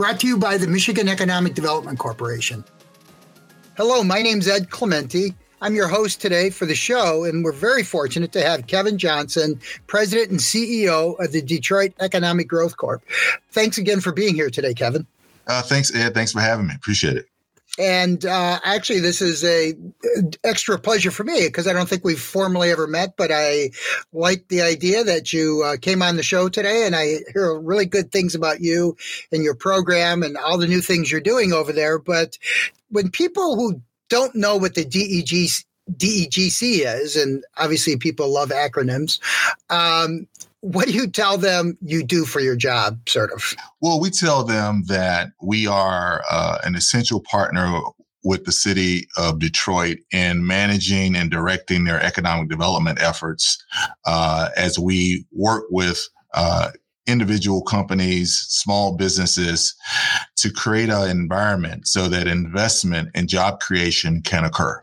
brought to you by the Michigan Economic Development Corporation. Hello, my name's Ed Clemente. I'm your host today for the show, and we're very fortunate to have Kevin Johnson, President and CEO of the Detroit Economic Growth Corp. Thanks again for being here today, Kevin. Uh, thanks, Ed. Thanks for having me. Appreciate it. And uh, actually, this is a extra pleasure for me because I don't think we've formally ever met, but I like the idea that you uh, came on the show today, and I hear really good things about you and your program and all the new things you're doing over there. But when people who don't know what the DEG DEGC is, and obviously people love acronyms. Um, what do you tell them you do for your job, sort of? Well, we tell them that we are uh, an essential partner with the city of Detroit in managing and directing their economic development efforts uh, as we work with uh, individual companies, small businesses to create an environment so that investment and job creation can occur.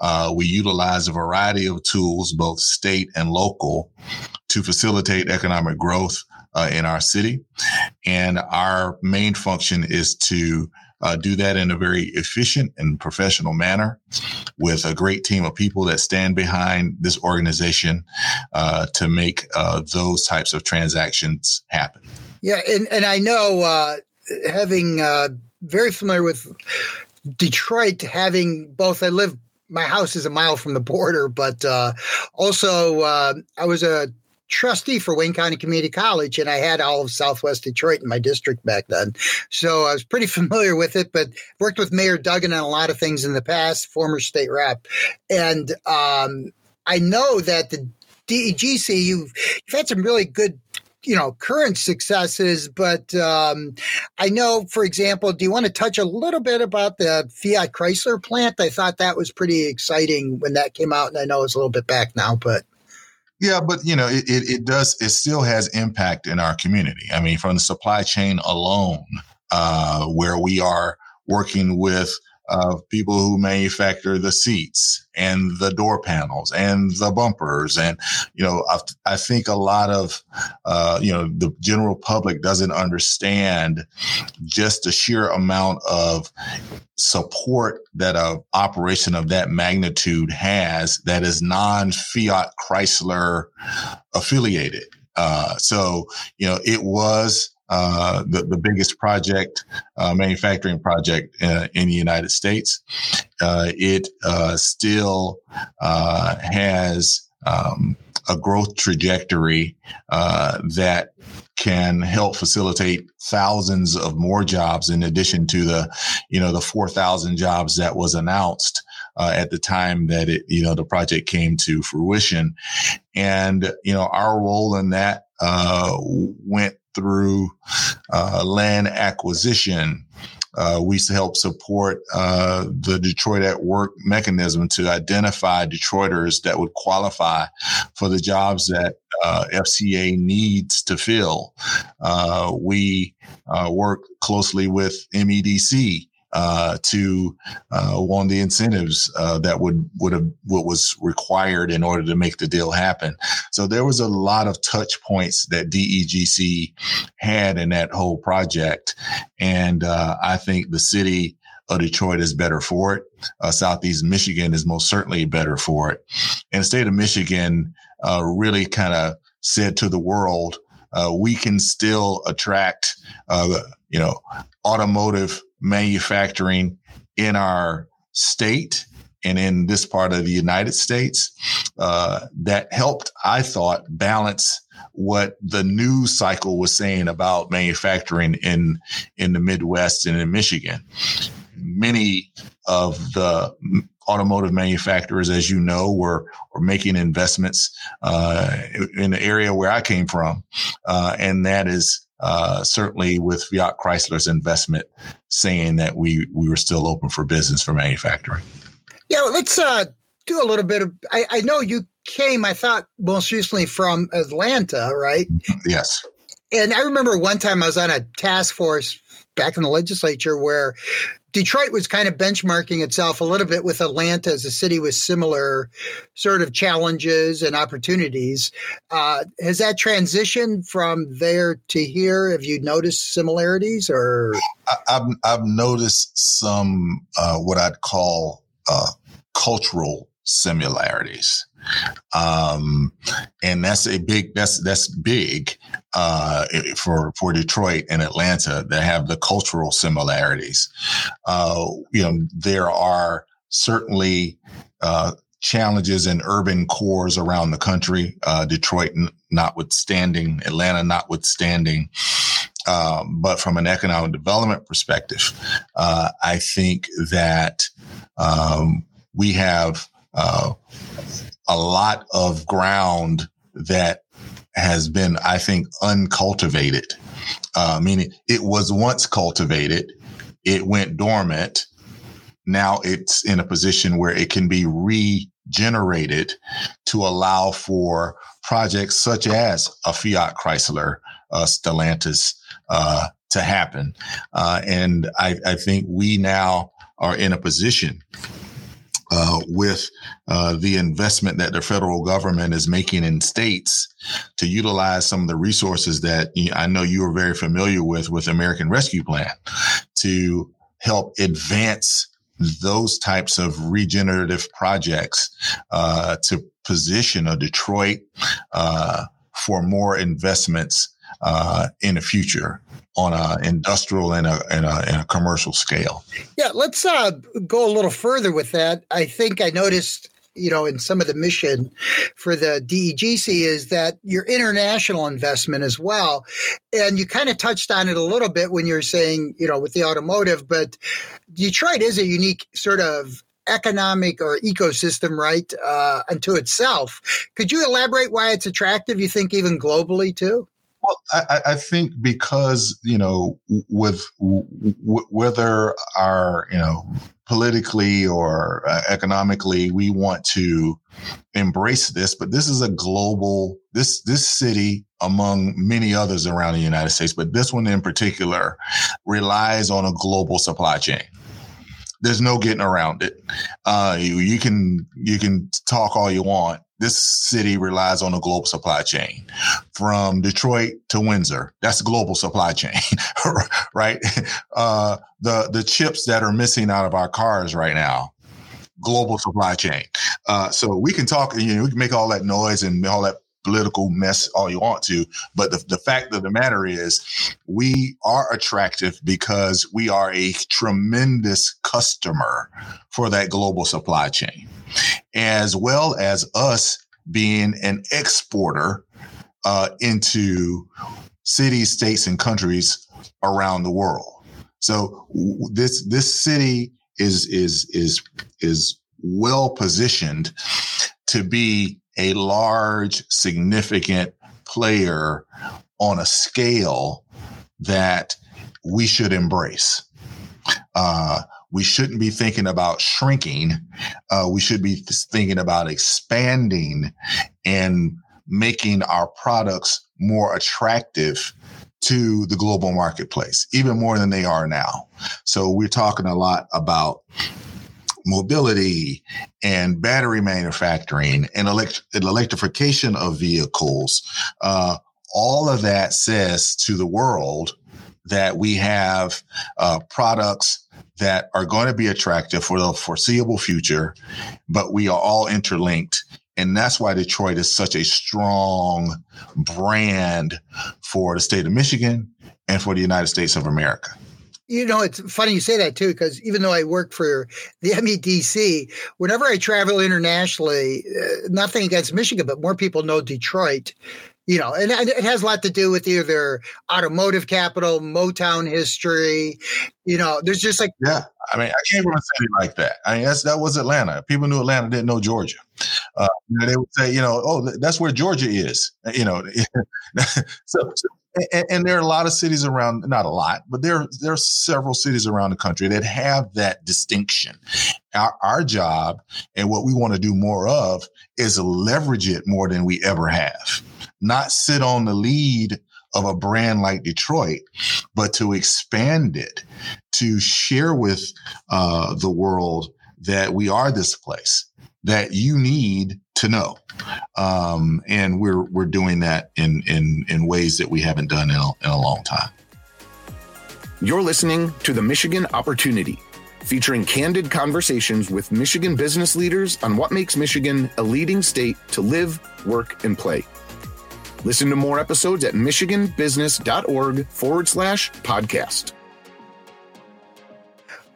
Uh, we utilize a variety of tools, both state and local, to facilitate economic growth uh, in our city. And our main function is to uh, do that in a very efficient and professional manner with a great team of people that stand behind this organization uh, to make uh, those types of transactions happen. Yeah, and, and I know uh, having uh, very familiar with Detroit, having both, I live my house is a mile from the border, but uh, also uh, I was a trustee for Wayne County Community College, and I had all of Southwest Detroit in my district back then. So I was pretty familiar with it, but worked with Mayor Duggan on a lot of things in the past, former state rep. And um, I know that the DEGC, you've, you've had some really good you know current successes but um, i know for example do you want to touch a little bit about the fiat chrysler plant i thought that was pretty exciting when that came out and i know it's a little bit back now but yeah, but you know, it, it, it, does, it still has impact in our community. I mean, from the supply chain alone, uh, where we are working with of people who manufacture the seats and the door panels and the bumpers. And, you know, I, I think a lot of, uh, you know, the general public doesn't understand just the sheer amount of support that a operation of that magnitude has that is non Fiat Chrysler affiliated. Uh, so, you know, it was uh, the, the biggest project, uh, manufacturing project uh, in the United States. Uh, it uh, still has um, a growth trajectory that can help facilitate thousands of more jobs in addition to the, you know, the 4,000 jobs that was announced uh, at the time that it, you know, the project came to fruition. And, you know, our role in that uh, went through uh, land acquisition. Uh, we help support uh, the Detroit at Work mechanism to identify Detroiters that would qualify for the jobs that uh, FCA needs to fill. Uh, we uh, work closely with MEDC uh, to uh, of the incentives uh, that would would have what was required in order to make the deal happen. So there was a lot of touch points that DEGC had in that whole project, and uh, I think the city of Detroit is better for it. Uh, Southeast Michigan is most certainly better for it, and the state of Michigan uh, really kind of said to the world. we can still attract, you know, automotive manufacturing in our state and in this part of the United States uh, that helped, I thought, balance what the news cycle was saying about manufacturing in in the Midwest and in Michigan. Many of the automotive manufacturers, as you know, were were making investments uh, in the area where I came from, uh, and that is uh, certainly with Fiat Chrysler's investment, saying that we we were still open for business for manufacturing. Yeah, let's uh, do a little bit of. I, I know you came, I thought, most recently from Atlanta, right? Yes. And I remember one time I was on a task force back in the legislature where Detroit was kind of benchmarking itself a little bit with Atlanta as a city with similar sort of challenges and opportunities. Uh, has that transitioned from there to here? Have you noticed similarities or? I, have I've noticed some, uh, what I'd call uh, cultural similarities. Um, and that's a big, that's, that's big, uh, for, for Detroit and Atlanta that have the cultural similarities. Uh, you know, there are certainly, uh, challenges in urban cores around the country, uh, Detroit notwithstanding, Atlanta notwithstanding. Um, but from an economic development perspective, uh, I think that um, we have uh, a lot of ground that has been, I think, uncultivated. Uh, meaning it was once cultivated, it went dormant. Now it's in a position where it can be regenerated to allow for projects such as a Fiat Chrysler, uh, Stellantis, uh, to happen. Uh, and I, I think we now are in a position uh, with uh, the investment that the federal government is making in states to utilize some of the resources that I know you are very familiar with, with American Rescue Plan, to help advance those types of regenerative projects uh, to position a Detroit uh, for more investments uh, in the future on a industrial and a, and a, and a commercial scale. Yeah, let's uh, go a little further with that. I think I noticed you know, in some of the mission for the DEGC is that your international investment as well. And you kind of touched on it a little bit when you're saying, you know, with the automotive, but Detroit is a unique sort of economic or ecosystem right uh, unto itself. Could you elaborate why it's attractive, you think, even globally too? Well, I, I, think because you know, with w- whether our you know politically or uh, economically, we want to embrace this, but this is a global. This this city, among many others around the United States, but this one in particular, relies on a global supply chain there's no getting around it. Uh, you, you, can you can talk all you want, this city relies on a global supply chain from Detroit to Windsor. That's global supply chain, right? Uh, the, the chips that are missing out of our cars right now, global supply chain. Uh, so we can talk, you know, we can make all that noise and all that political mess all you want to. But the, the fact of the matter is, we are attractive because we are a tremendous customer for that global supply chain as well as us being an exporter uh, into cities, states, and countries around the world. So this this city is is is is well positioned to be a large, significant player on a scale that we should embrace. Uh, we shouldn't be thinking about shrinking. Uh, we should be thinking about expanding and making our products more attractive to the global marketplace, even more than they are now. So we're talking a lot about mobility and battery manufacturing and elect- electrification of vehicles. Uh, all of that says to the world that we have uh, products that are going to be attractive for the foreseeable future, but we are all interlinked. And that's why Detroit is such a strong brand for the state of Michigan and for the United States of America. You know, it's funny you say that too, because even though I work for the MEDC, whenever I travel internationally, uh, nothing against Michigan, but more people know Detroit you know, and, and, it has a lot to do with either automotive capital, Motown history. You know, there's just like yeah. I mean, I can't even say it like that. I mean, that's that was Atlanta. People knew Atlanta, didn't know Georgia. Uh, you know, they would say, you know, oh, that's where Georgia is. You know, so, so and, and, there are a lot of cities around, not a lot, but there, there are several cities around the country that have that distinction. Our, our job and what we want to do more of is leverage it more than we ever have. Not sit on the lead of a brand like Detroit, but to expand it, to share with uh, the world that we are this place that you need to know. Um, and we're we're doing that in in in ways that we haven't done in a, in a long time. You're listening to the Michigan Opportunity, featuring candid conversations with Michigan business leaders on what makes Michigan a leading state to live, work, and play. Listen to more episodes at michiganbusiness.org forward slash podcast.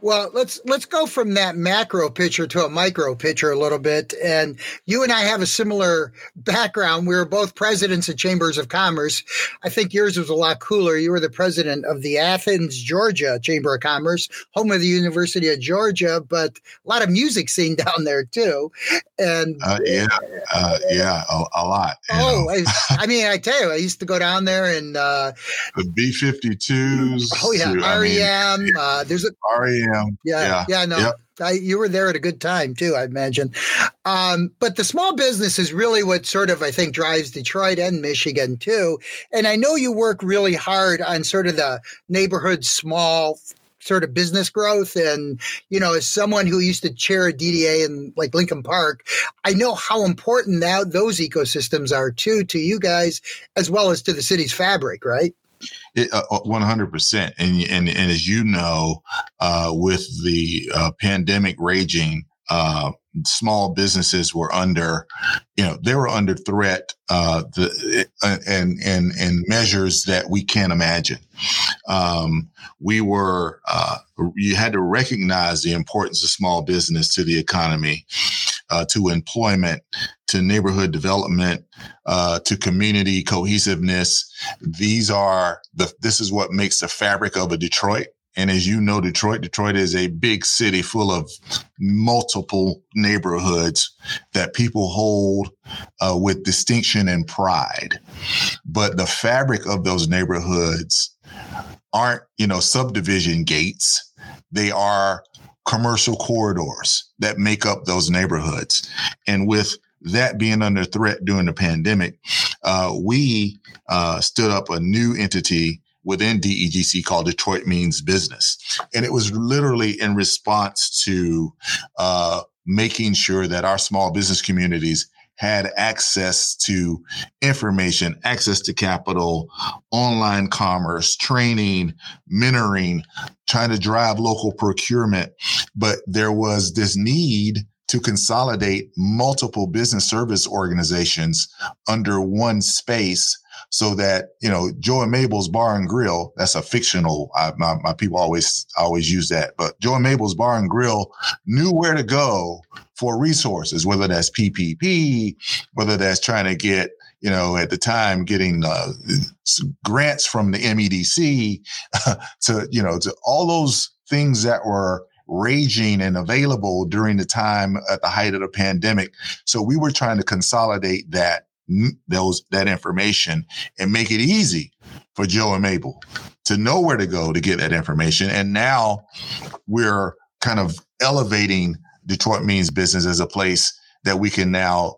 Well, let's let's go from that macro picture to a micro picture a little bit. And you and I have a similar background. We were both presidents of chambers of commerce. I think yours was a lot cooler. You were the president of the Athens, Georgia Chamber of Commerce, home of the University of Georgia, but a lot of music scene down there too. And uh, yeah, uh, yeah, a, a lot. Oh, I, I, mean, I tell you, I used to go down there and uh, the B 52s. Oh yeah, to, REM. I mean, uh, there's a REM yeah, yeah, yeah. No, yep. I, you were there at a good time too, I imagine. Um, but the small business is really what sort of I think drives Detroit and Michigan too. And I know you work really hard on sort of the neighborhood small sort of business growth. And, you know, as someone who used to chair a DDA in like Lincoln Park, I know how important that those ecosystems are too to you guys as well as to the city's fabric, right? Uh, one hundred percent, and and and as you know, uh, with the uh, pandemic raging, uh, small businesses were under, you know, they were under threat, uh, the, uh, and and and measures that we can't imagine. Um, we were, you had to recognize the importance of small business to the economy, to employment, to neighborhood development, uh, to community cohesiveness. These are the, this is what makes the fabric of a Detroit. And as you know, Detroit, Detroit is a big city full of multiple neighborhoods that people hold uh, with distinction and pride. But the fabric of those neighborhoods aren't, you know, subdivision gates. They are commercial corridors that make up those neighborhoods. And with that being under threat during the pandemic, uh, we uh, stood up a new entity within DEGC called Detroit Means Business. And it was literally in response to uh, making sure that our small business communities had access to information, access to capital, online commerce, training, mentoring, trying to drive local procurement. But there was this need to consolidate multiple business service organizations under one space so that you know Joe and Mabel's Bar and Grill. That's a fictional. I, my, my people always always use that, but Joe and Mabel's Bar and Grill knew where to go for resources, whether that's PPP, whether that's trying to get you know at the time getting uh, grants from the MEDC to you know to all those things that were raging and available during the time at the height of the pandemic. So we were trying to consolidate that those that information and make it easy for Joe and Mabel to know where to go to get that information. And now we're kind of elevating Detroit Means Business as a place that we can now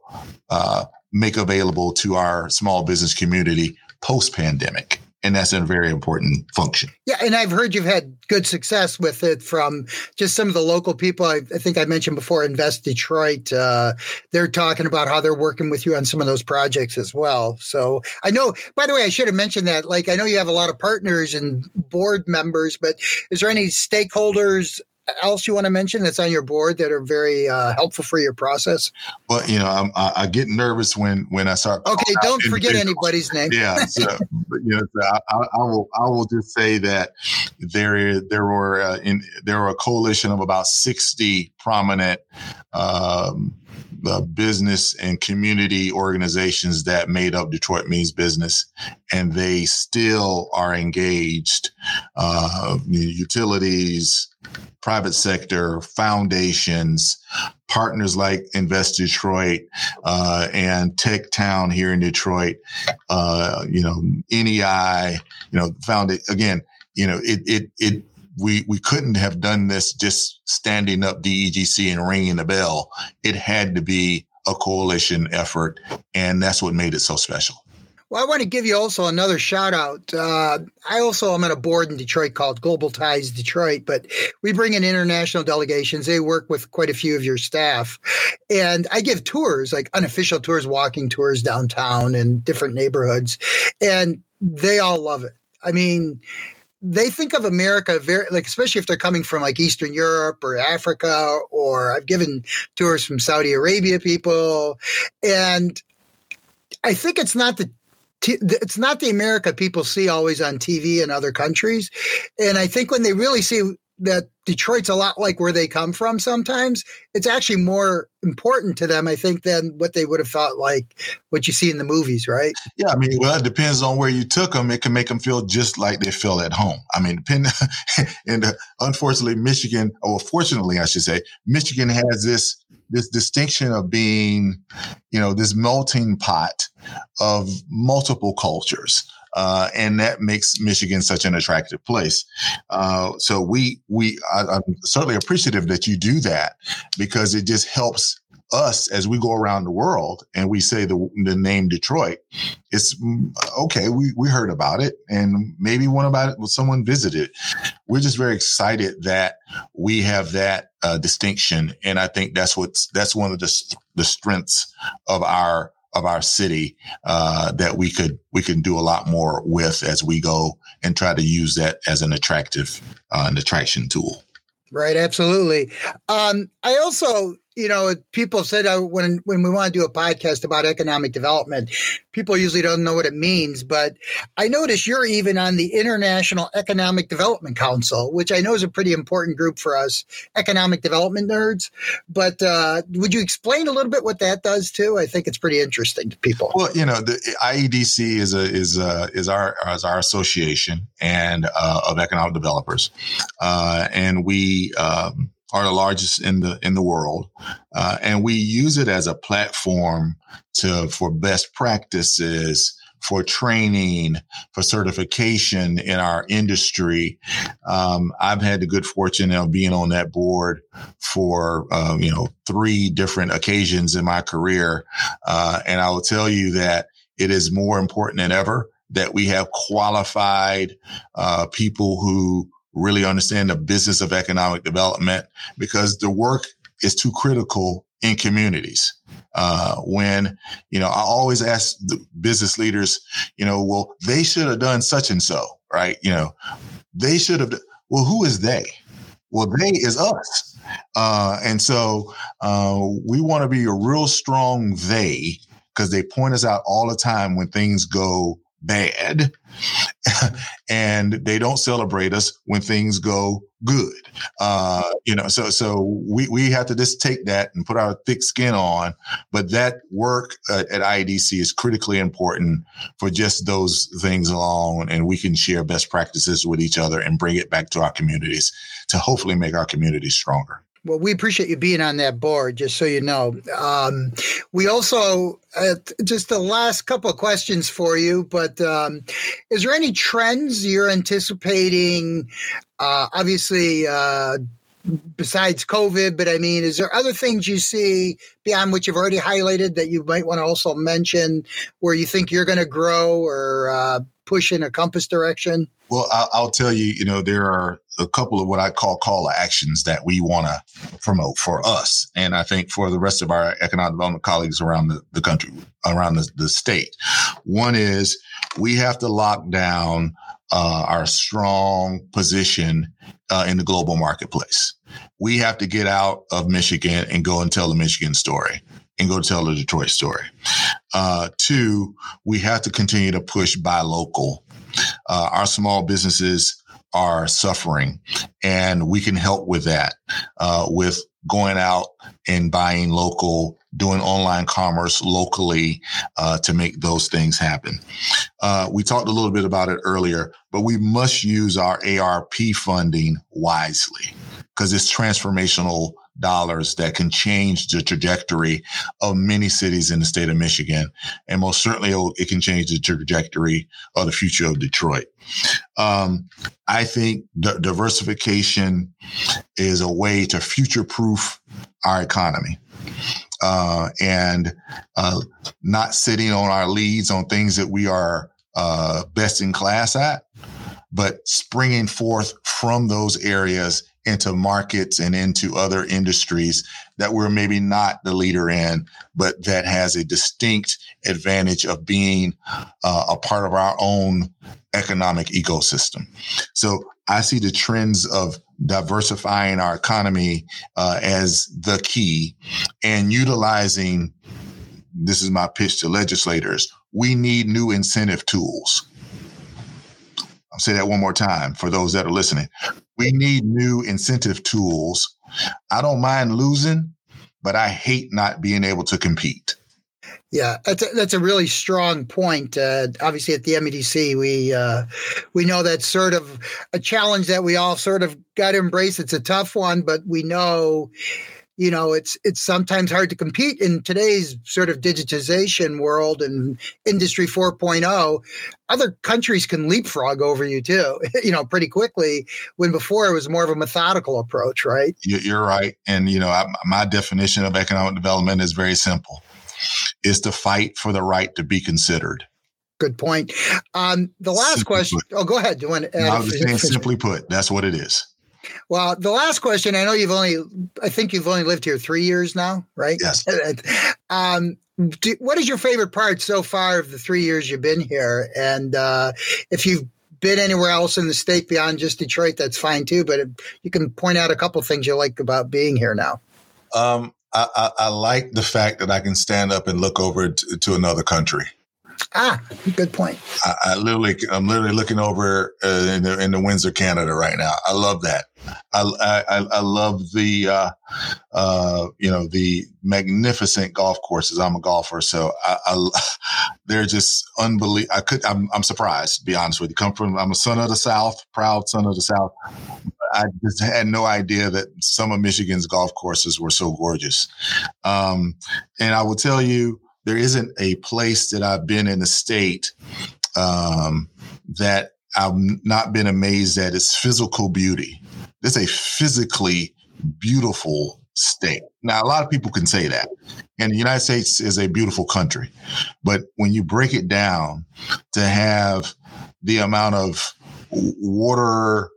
uh, make available to our small business community post pandemic and that's a very important function. Yeah, and I've heard you've had good success with it from just some of the local people. I, I think I mentioned before, Invest Detroit. Uh, they're talking about how they're working with you on some of those projects as well. So I know. By the way, I should have mentioned that. Like I know you have a lot of partners and board members, but is there any stakeholders else you want to mention that's on your board that are very uh, helpful for your process? Well, you know, I'm, I, I get nervous when when I start. Okay, don't forget anybody's name. Yeah, so, you know, so I, I, will I will just say that there there were uh, in there were a coalition of about sixty prominent. Um, uh, business and community organizations that made up Detroit Means Business, and they still are engaged. Uh, utilities, private sector, foundations, partners like Invest Detroit uh, and Tech Town here in Detroit, uh, you know, NEI, you know, found it again. You know, it it it we we couldn't have done this just standing up DEGC and ringing the bell. It had to be a coalition effort, and that's what made it so special. Well, I want to give you also another shout out. Uh, I also am on a board in Detroit called Global Ties Detroit, but we bring in international delegations. They work with quite a few of your staff. And I give tours, like unofficial tours, walking tours downtown and different neighborhoods. And they all love it. I mean, they think of America very like especially if they're coming from like Eastern Europe or Africa or I've given tours from Saudi Arabia people and I think it's not the it's not the America people see always on TV in other countries. And I think when they really see that Detroit's a lot like where they come from sometimes, it's actually more important to them, I think, than what they would have thought like what you see in the movies, right? Yeah, I mean, well, it depends on where you took them. It can make them feel just like they feel at home. I mean, depend, and uh, unfortunately, Michigan, or fortunately, I should say, Michigan has this this distinction of being, you know, this melting pot of multiple cultures. Uh, and that makes Michigan such an attractive place. Uh, so we we I, I'm certainly appreciative that you do that because it just helps us as we go around the world and we say the, the name Detroit, it's mm, okay. We, we heard about it and maybe one about it, someone visited. We're just very excited that we have that uh, distinction. And I think that's what's, that's one of the, the strengths of our, of our city uh, that we could we can do a lot more with as we go and try to use that as an attractive uh, an attraction tool. Right, absolutely. Um, I also you know, people said uh, when when we want to do a podcast about economic development, people usually don't know what it means. But I notice you're even on the International Economic Development Council, which I know is a pretty important group for us economic development nerds. But uh, would you explain a little bit what that does too? I think it's pretty interesting to people. Well, you know, the IEDC is a is a, is our is our association and uh, of economic developers, uh, and we. Um, are the largest in the in the world, uh, and we use it as a platform to for best practices, for training, for certification in our industry. Um, I've had the good fortune of being on that board for uh, you know three different occasions in my career, uh, and I will tell you that it is more important than ever that we have qualified uh, people who really understand the business of economic development because the work is too critical in communities. Uh, when, you know, I always ask the business leaders, you know, well, they should have done such and so, right? You know, they should have, well, who is they? Well, they is us. Uh, and so uh, we want to be a real strong they because they point us out all the time when things go bad and they don't celebrate us when things go good. Uh you know so so we we have to just take that and put our thick skin on but that work uh, at IEDC is critically important for just those things alone and we can share best practices with each other and bring it back to our communities to hopefully make our communities stronger well, we appreciate you being on that board, just so you know. Um, we also, uh, just the last couple of questions for you, but um, is there any trends you're anticipating? Uh, obviously, uh, besides COVID, but I mean, is there other things you see beyond what you've already highlighted that you might want to also mention where you think you're going to grow or uh, push in a compass direction? Well, I'll, I'll, tell you, you know, there are a couple of what I call call actions that we want to promote for us. And I think for the rest of our economic development colleagues around the, the country, around the, the state. One is we have to lock down uh, our strong position uh, in the global marketplace. We have to get out of Michigan and go and tell the Michigan story and go tell the Detroit story. Uh, two, we have to continue to push buy local. Uh, our small businesses are suffering, and we can help with that uh, with going out and buying local, doing online commerce locally uh, to make those things happen. Uh, we talked a little bit about it earlier, but we must use our ARP funding wisely because it's transformational dollars that can change the trajectory of many cities in the state of Michigan. And most certainly it can change the trajectory of the future of Detroit. Um, I think diversification is a way to future proof our economy. Uh, and uh, not sitting on our leads on things that we are uh, best in class at, but springing forth from those areas into markets and into other industries that we're maybe not the leader in, but that has a distinct advantage of being uh, a part of our own economic ecosystem. So I see the trends of diversifying our economy uh, as the key and utilizing this is my pitch to legislators we need new incentive tools I'll say that one more time for those that are listening. We need new incentive tools. I don't mind losing, but I hate not being able to compete. Yeah, that's a, that's a really strong point. Uh, obviously, at the MEDC, we uh, we know that's sort of a challenge that we all sort of got to embrace. It's a tough one, but we know you know it's it's sometimes hard to compete in today's sort of digitization world and industry 4.0 other countries can leapfrog over you too you know pretty quickly when before it was more of a methodical approach right? You're right. And you know my definition of economic development is very simple. Is to fight for the right to be considered. Good point. Um, the last simply question put. oh go ahead. Do you want to add no, I was saying simply put that's what it is well, the last question, I know you've only, I think you've only lived here three years now, right? Yes. um, do, what is your favorite part so far of the three years you've been here? And uh, if you've been anywhere else in the state beyond just Detroit, that's fine too. But you can point out a couple things you like about being here now. Um, I, I, I, like the fact that I can stand up and look over to, to another country. Ah, good point. I, I literally, I'm literally looking over uh, in, the, in the Windsor, Canada right now. I love that. I, I, I love the, uh, uh, you know, the magnificent golf courses. I'm a golfer, so I, I they're just unbelievable. I could, I'm, I'm surprised to be honest with you. Come from, I'm a son of the South, proud son of the South. I just had no idea that some of Michigan's golf courses were so gorgeous. Um, and I will tell you, there isn't a place that I've been in the state um, that I've not been amazed at its physical beauty. It's a physically beautiful state. Now, a lot of people can say that. And the United States is a beautiful country. But when you break it down to have the amount of water,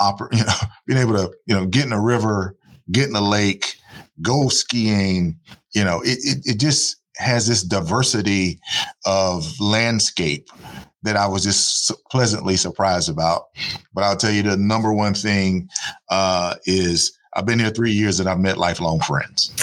uh, you know, being able to, you know, get in a river, get in a lake, go skiing, you know, it, it, it just, has this diversity of landscape that I was just pleasantly surprised about. But I'll tell you the number one thing uh, is I've been here three years and I've met lifelong friends.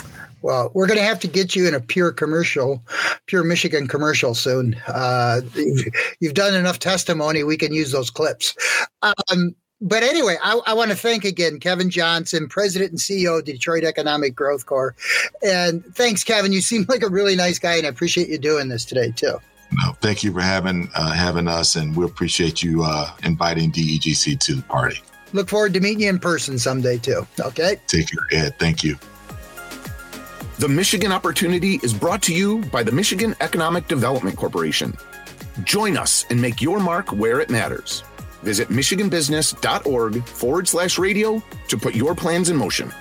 Well, we're going to have to get you in a pure commercial, pure Michigan commercial soon. Uh, you've done enough testimony; we can use those clips. Um, but anyway, I, I want to thank again Kevin Johnson, President and CEO of Detroit Economic Growth Corps. And thanks, Kevin. You seem like a really nice guy, and I appreciate you doing this today, too. No, thank you for having uh, having us, and we appreciate you uh, inviting DEGC to the party. Look forward to meeting you in person someday, too. Okay. Take care, Ed. Thank you. The Michigan Opportunity is brought to you by the Michigan Economic Development Corporation. Join us and make your mark where it matters. Visit michiganbusiness.org forward slash radio to put your plans in motion.